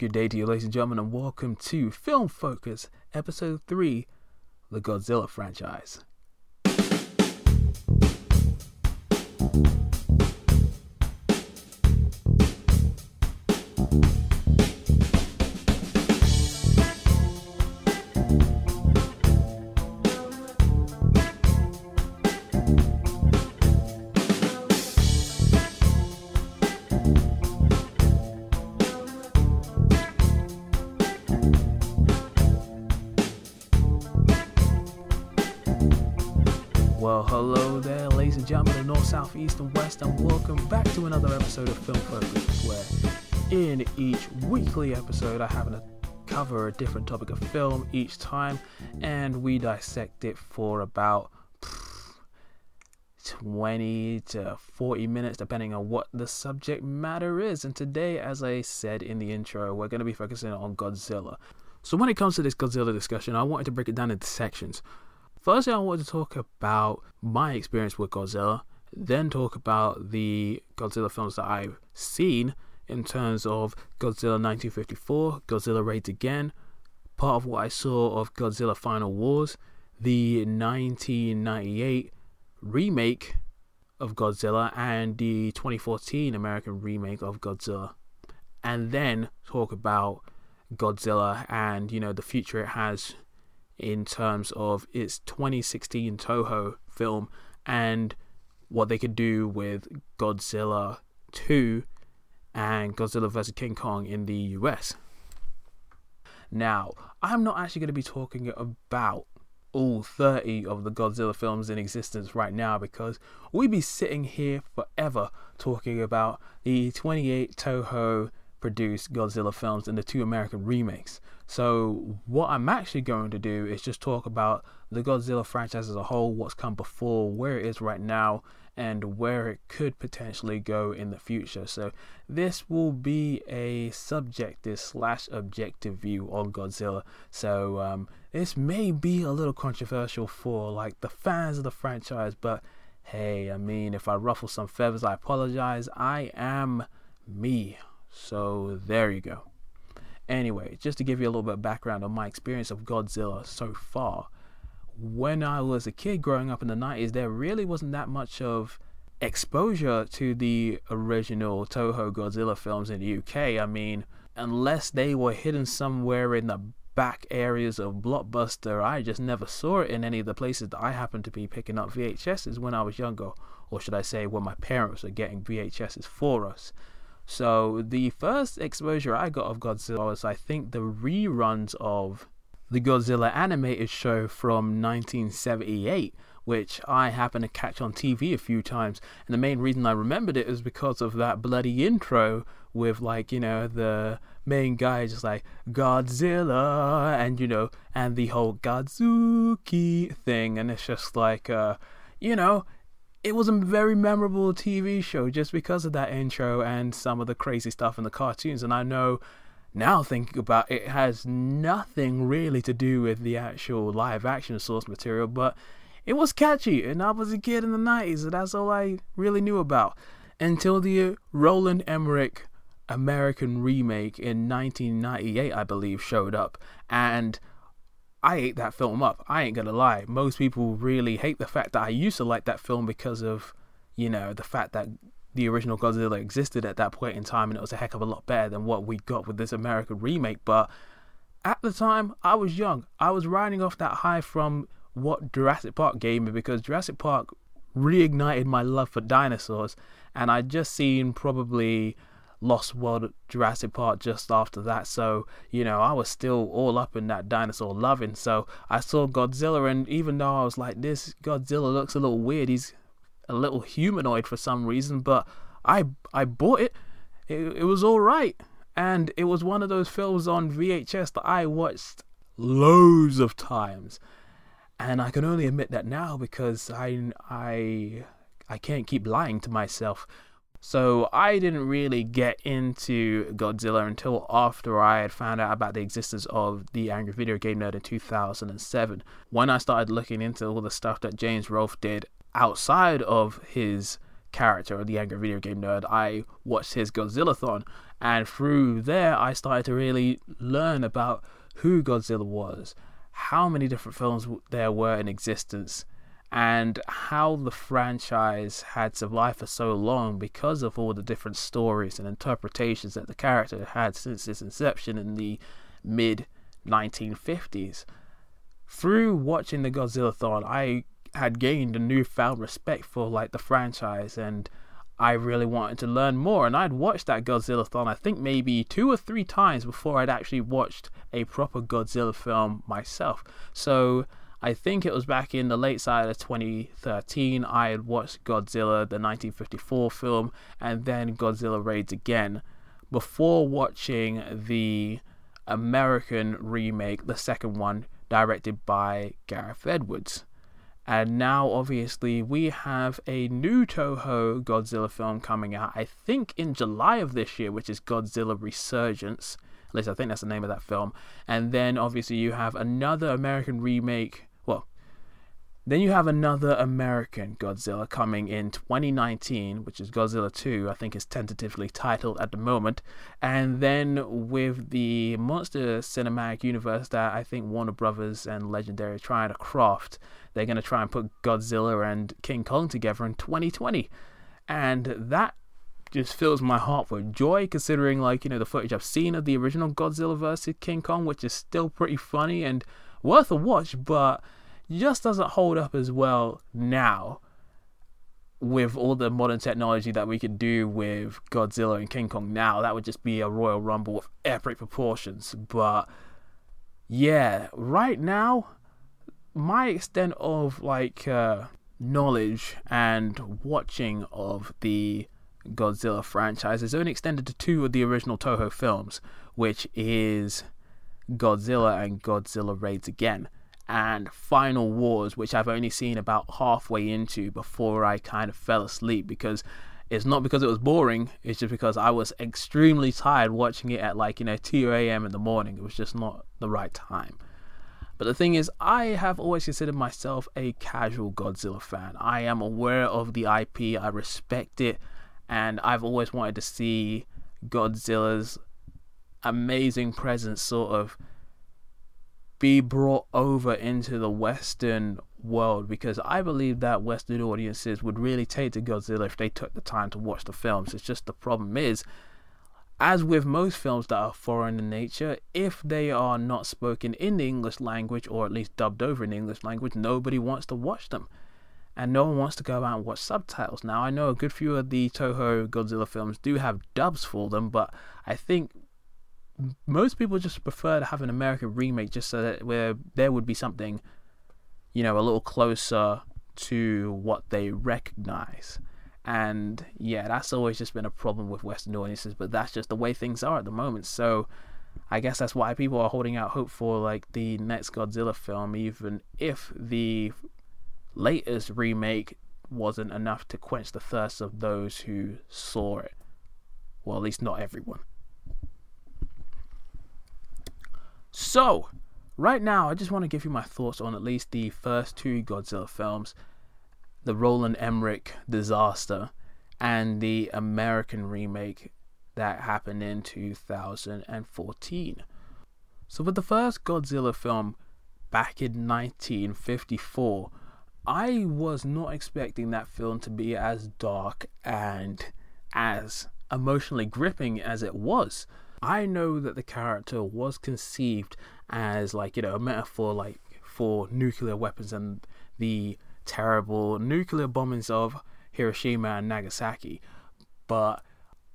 Good day to you, ladies and gentlemen, and welcome to Film Focus, Episode 3 The Godzilla Franchise. And welcome back to another episode of Film Focus, where in each weekly episode I happen to cover a different topic of film each time, and we dissect it for about 20 to 40 minutes, depending on what the subject matter is. And today, as I said in the intro, we're going to be focusing on Godzilla. So, when it comes to this Godzilla discussion, I wanted to break it down into sections. Firstly, I wanted to talk about my experience with Godzilla, then talk about the Godzilla films that I've seen in terms of Godzilla 1954, Godzilla Raids Again, part of what I saw of Godzilla Final Wars, the 1998 remake of Godzilla, and the 2014 American remake of Godzilla, and then talk about Godzilla and you know the future it has in terms of its 2016 Toho film and what they could do with Godzilla 2 and Godzilla vs. King Kong in the US. Now, I'm not actually going to be talking about all 30 of the Godzilla films in existence right now because we'd be sitting here forever talking about the 28 Toho produced Godzilla films and the two American remakes. So, what I'm actually going to do is just talk about the Godzilla franchise as a whole, what's come before, where it is right now, and where it could potentially go in the future. So, this will be a subjective slash objective view on Godzilla. So, um, this may be a little controversial for like the fans of the franchise, but hey, I mean, if I ruffle some feathers, I apologize. I am me. So there you go. Anyway, just to give you a little bit of background on my experience of Godzilla so far, when I was a kid growing up in the 90s, there really wasn't that much of exposure to the original Toho Godzilla films in the UK. I mean, unless they were hidden somewhere in the back areas of Blockbuster, I just never saw it in any of the places that I happened to be picking up VHSs when I was younger, or should I say, when my parents were getting VHSs for us. So the first exposure I got of Godzilla was, I think, the reruns of the Godzilla animated show from 1978, which I happened to catch on TV a few times. And the main reason I remembered it is because of that bloody intro with, like, you know, the main guy just like Godzilla, and you know, and the whole Godzooky thing, and it's just like, uh, you know, it was a very memorable TV show just because of that intro and some of the crazy stuff in the cartoons. And I know now thinking about it, it has nothing really to do with the actual live action source material, but it was catchy. And I was a kid in the 90s, and that's all I really knew about until the Roland Emmerich American remake in 1998, I believe, showed up. And I ate that film up. I ain't gonna lie. Most people really hate the fact that I used to like that film because of, you know, the fact that the original Godzilla existed at that point in time and it was a heck of a lot better than what we got with this American remake. But at the time, I was young. I was riding off that high from what Jurassic Park gave me because Jurassic Park reignited my love for dinosaurs and I'd just seen probably Lost World Jurassic Park just after that. So, you know, I was still all up in that dinosaur loving. So I saw Godzilla, and even though I was like, this Godzilla looks a little weird, he's a little humanoid for some reason, but I I bought it. It, it was all right. And it was one of those films on VHS that I watched loads of times. And I can only admit that now because I I I can't keep lying to myself. So I didn't really get into Godzilla until after I had found out about the existence of the Angry Video Game Nerd in 2007. When I started looking into all the stuff that James Rolfe did outside of his character, the Angry Video Game Nerd, I watched his Godzillathon, And through there, I started to really learn about who Godzilla was, how many different films there were in existence, and how the franchise had survived for so long because of all the different stories and interpretations that the character had since its inception in the mid 1950s. Through watching the Godzilla Thon, I had gained a newfound respect for like the franchise and I really wanted to learn more and I'd watched that Godzilla Thon I think maybe two or three times before I'd actually watched a proper Godzilla film myself. So I think it was back in the late side of 2013. I had watched Godzilla, the 1954 film, and then Godzilla Raids again before watching the American remake, the second one, directed by Gareth Edwards. And now, obviously, we have a new Toho Godzilla film coming out, I think in July of this year, which is Godzilla Resurgence. At least I think that's the name of that film. And then, obviously, you have another American remake then you have another American Godzilla coming in 2019, which is Godzilla 2, I think is tentatively titled at the moment. And then with the Monster Cinematic Universe that I think Warner Brothers and Legendary are trying to craft, they're going to try and put Godzilla and King Kong together in 2020. And that just fills my heart with joy considering like you know the footage I've seen of the original Godzilla versus King Kong which is still pretty funny and worth a watch but just doesn't hold up as well now with all the modern technology that we could do with Godzilla and King Kong now. That would just be a Royal Rumble with epic proportions. But yeah, right now, my extent of like uh, knowledge and watching of the Godzilla franchise is only extended to two of the original Toho films, which is Godzilla and Godzilla Raids Again and Final Wars, which I've only seen about halfway into before I kind of fell asleep because it's not because it was boring, it's just because I was extremely tired watching it at like, you know, 2 a.m. in the morning. It was just not the right time. But the thing is, I have always considered myself a casual Godzilla fan. I am aware of the IP, I respect it, and I've always wanted to see Godzilla's amazing presence sort of be brought over into the Western world because I believe that Western audiences would really take to Godzilla if they took the time to watch the films. It's just the problem is, as with most films that are foreign in nature, if they are not spoken in the English language or at least dubbed over in the English language, nobody wants to watch them. And no one wants to go out and watch subtitles. Now, I know a good few of the Toho Godzilla films do have dubs for them, but I think most people just prefer to have an American remake just so that where there would be something, you know, a little closer to what they recognize. And yeah, that's always just been a problem with Western audiences, but that's just the way things are at the moment. So I guess that's why people are holding out hope for like the next Godzilla film, even if the latest remake wasn't enough to quench the thirst of those who saw it. Well, at least not everyone. So, right now, I just want to give you my thoughts on at least the first two Godzilla films the Roland Emmerich disaster and the American remake that happened in 2014. So, with the first Godzilla film back in 1954, I was not expecting that film to be as dark and as emotionally gripping as it was. I know that the character was conceived as like you know a metaphor like for nuclear weapons and the terrible nuclear bombings of Hiroshima and Nagasaki, but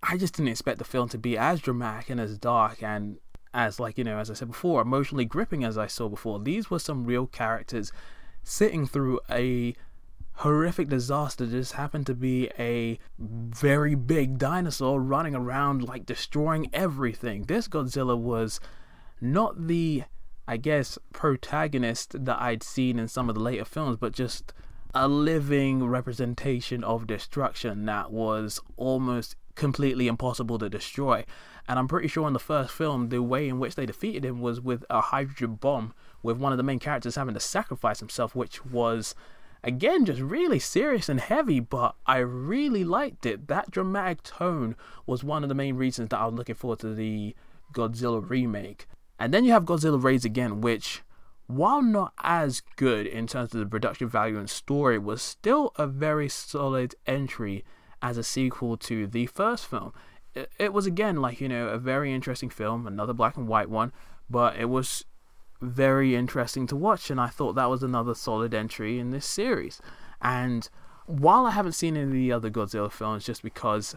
I just didn't expect the film to be as dramatic and as dark and as like you know as I said before emotionally gripping as I saw before. These were some real characters sitting through a horrific disaster just happened to be a very big dinosaur running around like destroying everything. This Godzilla was not the I guess protagonist that I'd seen in some of the later films, but just a living representation of destruction that was almost completely impossible to destroy. And I'm pretty sure in the first film, the way in which they defeated him was with a hydrogen bomb, with one of the main characters having to sacrifice himself, which was again, just really serious and heavy, but I really liked it. That dramatic tone was one of the main reasons that I was looking forward to the Godzilla remake. And then you have Godzilla Raids Again, which, while not as good in terms of the production value and story, was still a very solid entry as a sequel to the first film. It, it was again like, you know, a very interesting film, another black and white one, but it was very interesting to watch, and I thought that was another solid entry in this series. And while I haven't seen any of the other Godzilla films, just because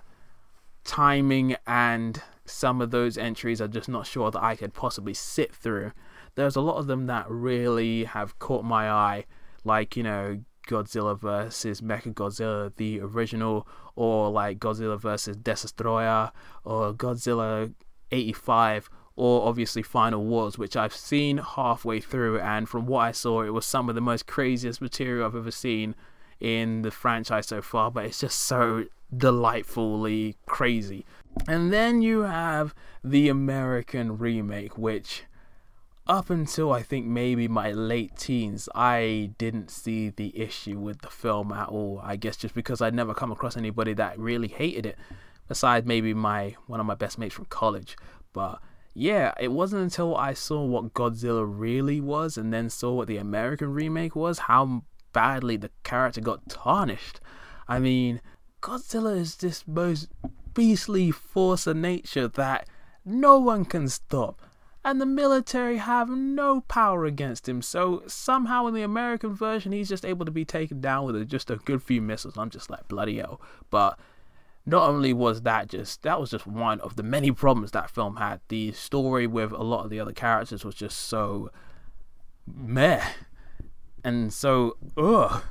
timing and some of those entries are just not sure that I could possibly sit through, there's a lot of them that really have caught my eye, like, you know, Godzilla versus Mechagodzilla, the original, or like Godzilla versus Destoroyah, or Godzilla 85, or obviously Final Wars, which I've seen halfway through, and from what I saw, it was some of the most craziest material I've ever seen in the franchise so far, but it's just so delightfully crazy. And then you have the American remake, which up until I think maybe my late teens, I didn't see the issue with the film at all. I guess just because I'd never come across anybody that really hated it, besides maybe my one of my best mates from college. But yeah, it wasn't until I saw what Godzilla really was and then saw what the American remake was, how badly the character got tarnished. I mean, Godzilla is this most beastly force of nature that no one can stop. And the military have no power against him. So somehow in the American version, he's just able to be taken down with just a good few missiles. I'm just like, bloody hell. But not only was that just that was just one of the many problems that film had. The story with a lot of the other characters was just so meh, and so ugh.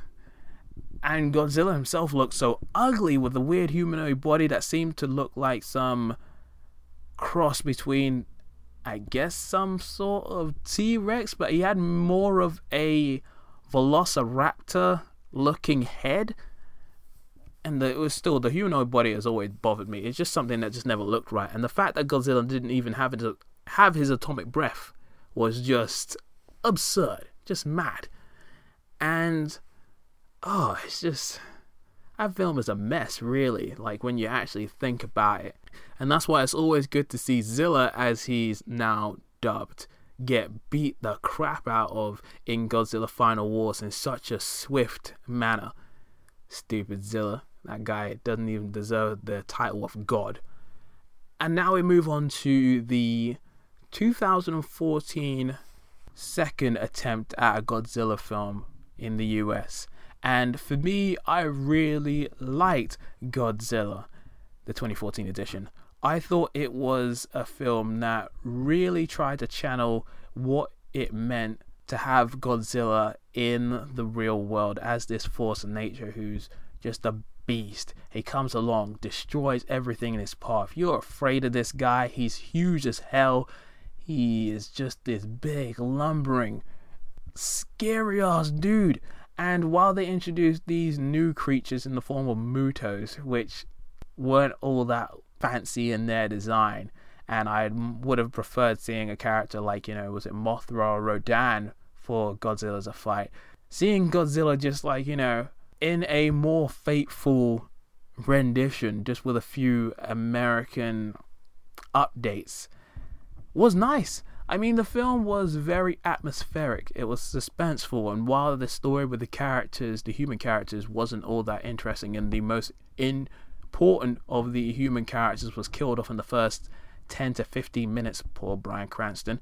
And Godzilla himself looked so ugly with a weird humanoid body that seemed to look like some cross between, I guess, some sort of T Rex, but he had more of a Velociraptor looking head and the, it was still the humanoid body has always bothered me. It's just something that just never looked right, and the fact that Godzilla didn't even have it have his atomic breath was just absurd, just mad, and oh, it's just that film is a mess, really. Like when you actually think about it, and that's why it's always good to see Zilla, as he's now dubbed, get beat the crap out of in Godzilla Final Wars in such a swift manner. Stupid Zilla. That guy doesn't even deserve the title of God. And now we move on to the 2014 second attempt at a Godzilla film in the US. And for me, I really liked Godzilla, the 2014 edition. I thought it was a film that really tried to channel what it meant to have Godzilla in the real world as this force of nature who's just a beast. He comes along, destroys everything in his path. You're afraid of this guy. He's huge as hell. He is just this big, lumbering, scary ass dude. And while they introduced these new creatures in the form of Mutos, which weren't all that fancy in their design, and I would have preferred seeing a character like, you know, was it Mothra or Rodan for Godzilla as a fight. Seeing Godzilla just like, you know, in a more fateful rendition, just with a few American updates, was nice. I mean, the film was very atmospheric. It was suspenseful, and while the story with the characters, the human characters, wasn't all that interesting, and the most important of the human characters was killed off in the first 10 to 15 minutes, poor Bryan Cranston,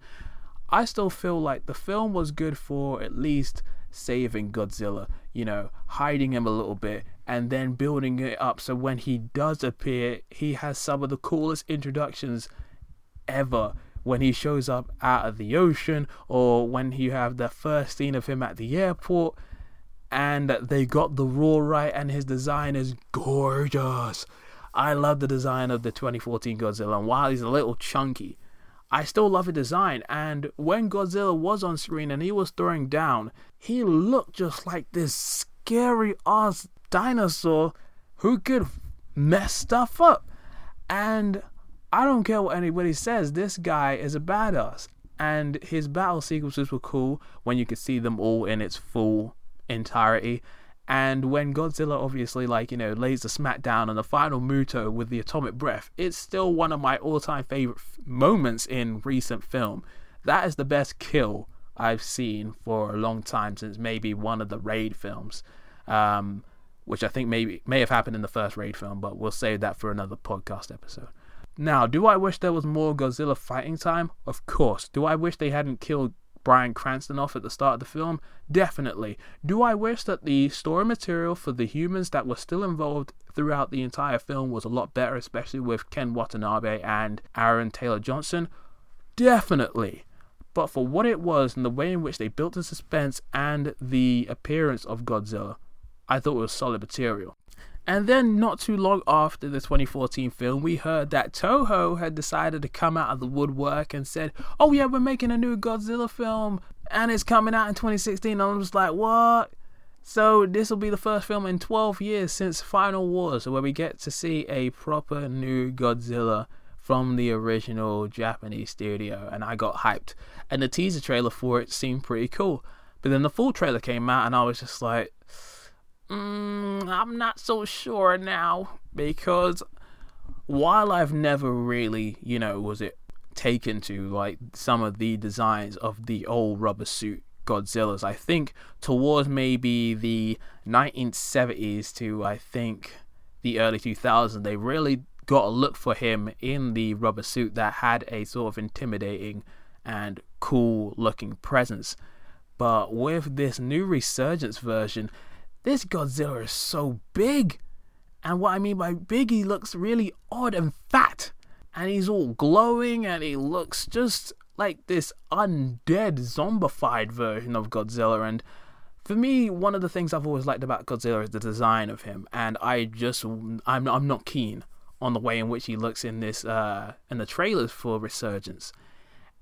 I still feel like the film was good for at least saving Godzilla, you know, hiding him a little bit and then building it up so when he does appear, he has some of the coolest introductions ever. When he shows up out of the ocean, or when you have the first scene of him at the airport, and they got the roar right, and his design is gorgeous. I love the design of the 2014 Godzilla, and while he's a little chunky, I still love the design. And when Godzilla was on screen and he was throwing down, he looked just like this scary ass dinosaur who could mess stuff up. And I don't care what anybody says, this guy is a badass. And his battle sequences were cool when you could see them all in its full entirety. And when Godzilla obviously like, you know, lays the smackdown on the final Muto with the atomic breath, it's still one of my all-time favorite f- moments in recent film. That is the best kill I've seen for a long time since maybe one of the Raid films. Um, which I think maybe may have happened in the first Raid film, but we'll save that for another podcast episode. Now, do I wish there was more Godzilla fighting time? Of course. Do I wish they hadn't killed Bryan Cranston off at the start of the film? Definitely. Do I wish that the story material for the humans that were still involved throughout the entire film was a lot better, especially with Ken Watanabe and Aaron Taylor Johnson? Definitely. But for what it was and the way in which they built the suspense and the appearance of Godzilla, I thought it was solid material. And then, not too long after the 2014 film, we heard that Toho had decided to come out of the woodwork and said, Oh, yeah, we're making a new Godzilla film and it's coming out in 2016. And I was like, What? So, this will be the first film in 12 years since Final Wars where we get to see a proper new Godzilla from the original Japanese studio. And I got hyped. And the teaser trailer for it seemed pretty cool. But then the full trailer came out and I was just like, Mm, I'm not so sure now because while I've never really, you know, was it taken to like some of the designs of the old rubber suit Godzillas, I think towards maybe the 1970s to I think the early 2000s, they really got a look for him in the rubber suit that had a sort of intimidating and cool looking presence. But with this new resurgence version, this Godzilla is so big. And what I mean by big, he looks really odd and fat. And he's all glowing and he looks just like this undead, zombified version of Godzilla. And for me, one of the things I've always liked about Godzilla is the design of him. And I just, I'm, I'm not keen on the way in which he looks in this, uh, in the trailers for Resurgence.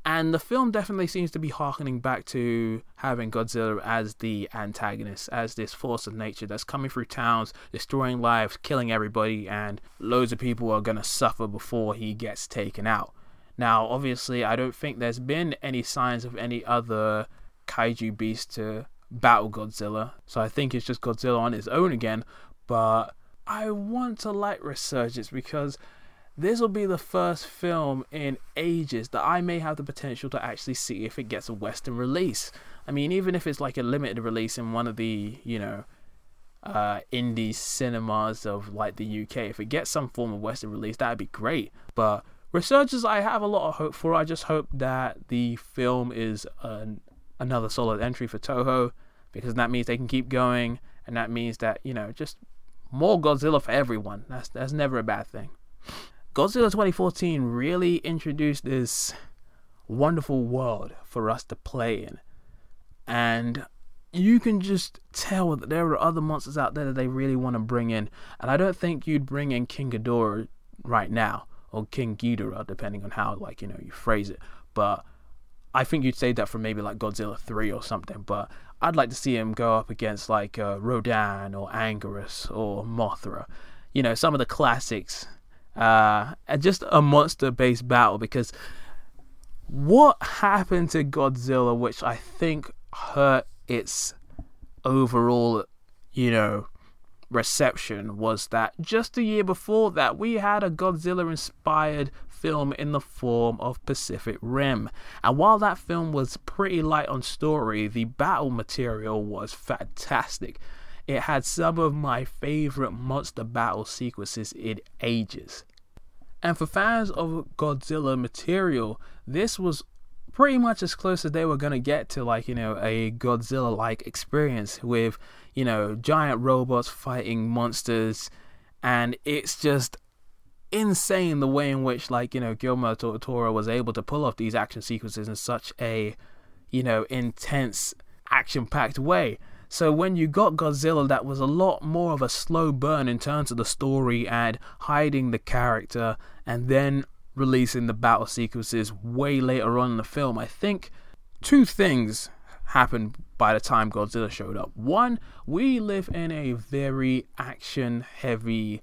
And the film definitely seems to be harkening back to having Godzilla as the antagonist, as this force of nature that's coming through towns, destroying lives, killing everybody, and loads of people are going to suffer before he gets taken out. Now, obviously, I don't think there's been any signs of any other kaiju beast to battle Godzilla, so I think it's just Godzilla on his own again, but I want to like Resurgence because this will be the first film in ages that I may have the potential to actually see if it gets a Western release. I mean, even if it's like a limited release in one of the, you know, uh, indie cinemas of like the UK, if it gets some form of Western release, that'd be great. But Resurgence, I have a lot of hope for. I just hope that the film is an, another solid entry for Toho because that means they can keep going, and that means that you know just more Godzilla for everyone. That's that's never a bad thing. Godzilla 2014 really introduced this wonderful world for us to play in. And you can just tell that there are other monsters out there that they really want to bring in. And I don't think you'd bring in King Ghidorah right now, or King Ghidorah, depending on how, like, you know, you phrase it. But I think you'd say that for maybe like Godzilla 3 or something. But I'd like to see him go up against like uh, Rodan or Anguirus or Mothra. You know, some of the classics uh, just a monster based battle because what happened to Godzilla, which I think hurt its overall, you know, reception, was that just a year before that we had a Godzilla inspired film in the form of Pacific Rim. And while that film was pretty light on story, the battle material was fantastic. It had some of my favorite monster battle sequences in ages. And for fans of Godzilla material, this was pretty much as close as they were going to get to like, you know, a Godzilla like experience with, you know, giant robots fighting monsters and it's just insane the way in which like, you know, Guillermo del Toro was able to pull off these action sequences in such a, you know, intense action-packed way. So when you got Godzilla, that was a lot more of a slow burn in terms of the story and hiding the character, and then releasing the battle sequences way later on in the film. I think two things happened by the time Godzilla showed up. One, we live in a very action heavy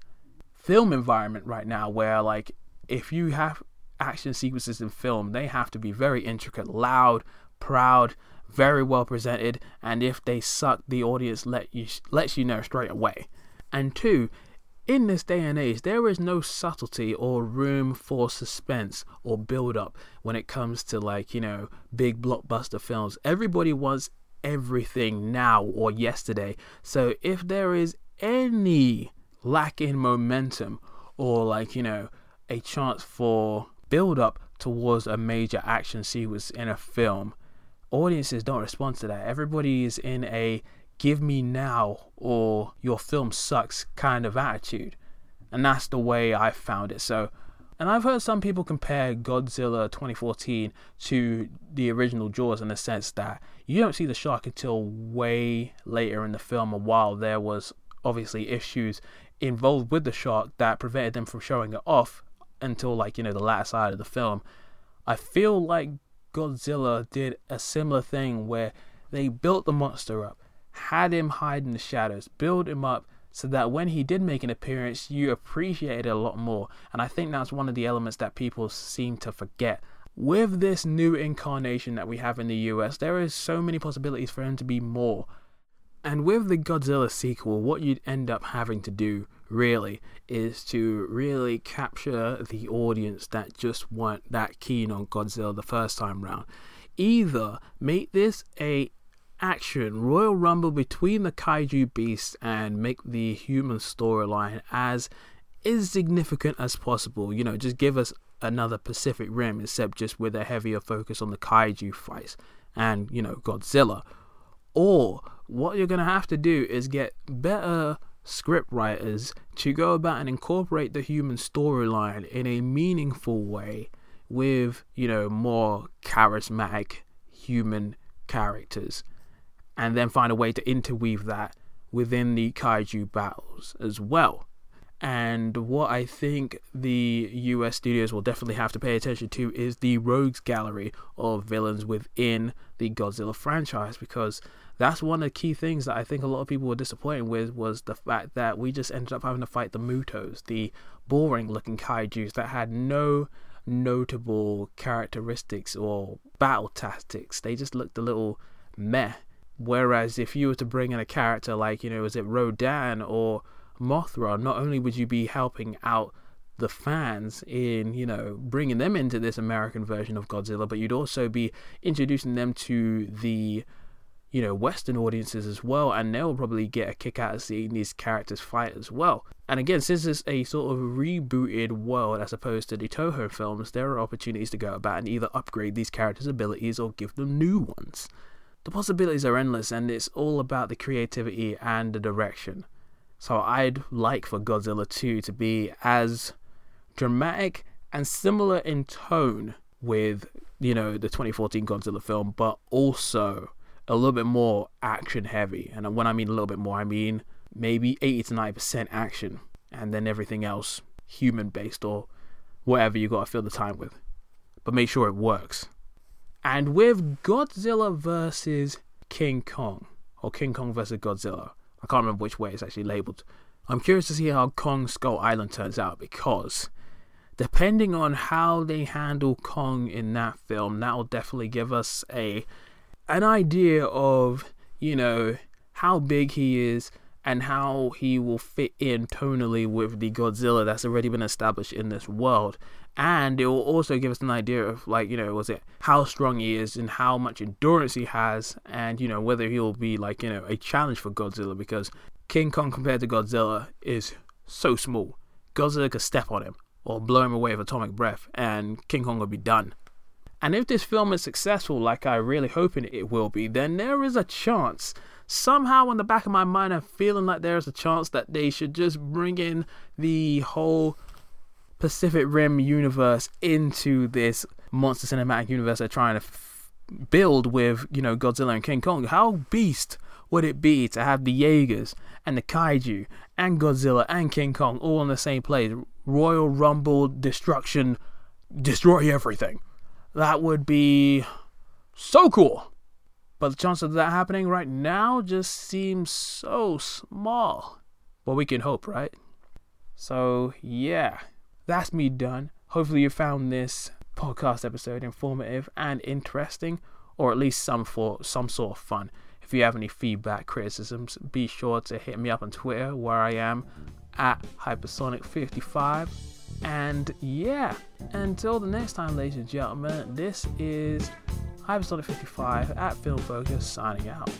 film environment right now where like if you have action sequences in film, they have to be very intricate, loud, proud, very well presented, and if they suck, the audience let you lets you know straight away. And two, in this day and age, there is no subtlety or room for suspense or build up when it comes to like, you know, big blockbuster films. Everybody wants everything now or yesterday. So if there is any lack in momentum or like, you know, a chance for build up towards a major action sequence in a film, audiences don't respond to that. Everybody is in a give me now or your film sucks kind of attitude. And that's the way I found it. So, and I've heard some people compare Godzilla 2014 to the original Jaws in the sense that you don't see the shark until way later in the film, and while there was obviously issues involved with the shark that prevented them from showing it off until like you know the latter side of the film. I feel like Godzilla did a similar thing where they built the monster up, had him hide in the shadows, build him up so that when he did make an appearance, you appreciated it a lot more. And I think that's one of the elements that people seem to forget. With this new incarnation that we have in the US, there is so many possibilities for him to be more. And with the Godzilla sequel, what you'd end up having to do, really, is to really capture the audience that just weren't that keen on Godzilla the first time round. Either make this a action Royal Rumble between the kaiju beasts and make the human storyline as insignificant as possible. You know, just give us another Pacific Rim, except just with a heavier focus on the kaiju fights and, you know, Godzilla. Or what you're going to have to do is get better script writers to go about and incorporate the human storyline in a meaningful way with, you know, more charismatic human characters. And then find a way to interweave that within the kaiju battles as well. And what I think the US studios will definitely have to pay attention to is the rogues gallery of villains within the Godzilla franchise because that's one of the key things that I think a lot of people were disappointed with was the fact that we just ended up having to fight the Mutos, the boring looking kaijus that had no notable characteristics or battle tactics. They just looked a little meh. Whereas if you were to bring in a character like, you know, was it Rodan or Mothra, not only would you be helping out the fans in, you know, bringing them into this American version of Godzilla, but you'd also be introducing them to the you know, Western audiences as well, and they'll probably get a kick out of seeing these characters fight as well. And again, since it's a sort of rebooted world as opposed to the Toho films, there are opportunities to go about and either upgrade these characters' abilities or give them new ones. The possibilities are endless, and it's all about the creativity and the direction. So I'd like for Godzilla 2 to be as dramatic and similar in tone with, you know, the 2014 Godzilla film, but also a little bit more action heavy. And when I mean a little bit more, I mean maybe 80 to 90% action and then everything else human based or whatever you got to fill the time with. But make sure it works. And with Godzilla versus King Kong, or King Kong versus Godzilla, I can't remember which way it's actually labeled. I'm curious to see how Kong Skull Island turns out because depending on how they handle Kong in that film, that will definitely give us a an idea of, you know, how big he is and how he will fit in tonally with the Godzilla that's already been established in this world. And it will also give us an idea of, like, you know, was it how strong he is and how much endurance he has, and, you know, whether he'll be, like, you know, a challenge for Godzilla because King Kong compared to Godzilla is so small. Godzilla could step on him or blow him away with atomic breath, and King Kong would be done. And if this film is successful, like I really hoping it will be, then there is a chance. Somehow, in the back of my mind, I'm feeling like there's a chance that they should just bring in the whole Pacific Rim universe into this monster cinematic universe they're trying to f- build with, you know, Godzilla and King Kong. How beast would it be to have the Jaegers and the Kaiju and Godzilla and King Kong all in the same place? Royal Rumble, destruction, destroy everything. That would be so cool. But the chance of that happening right now just seems so small. But we can hope, right? So, yeah, that's me done. Hopefully, you found this podcast episode informative and interesting, or at least some for some sort of fun. If you have any feedback, criticisms, be sure to hit me up on Twitter where I am at hypersonic55. And yeah, until the next time, ladies and gentlemen, this is Hypersonic55 at Film Focus signing out.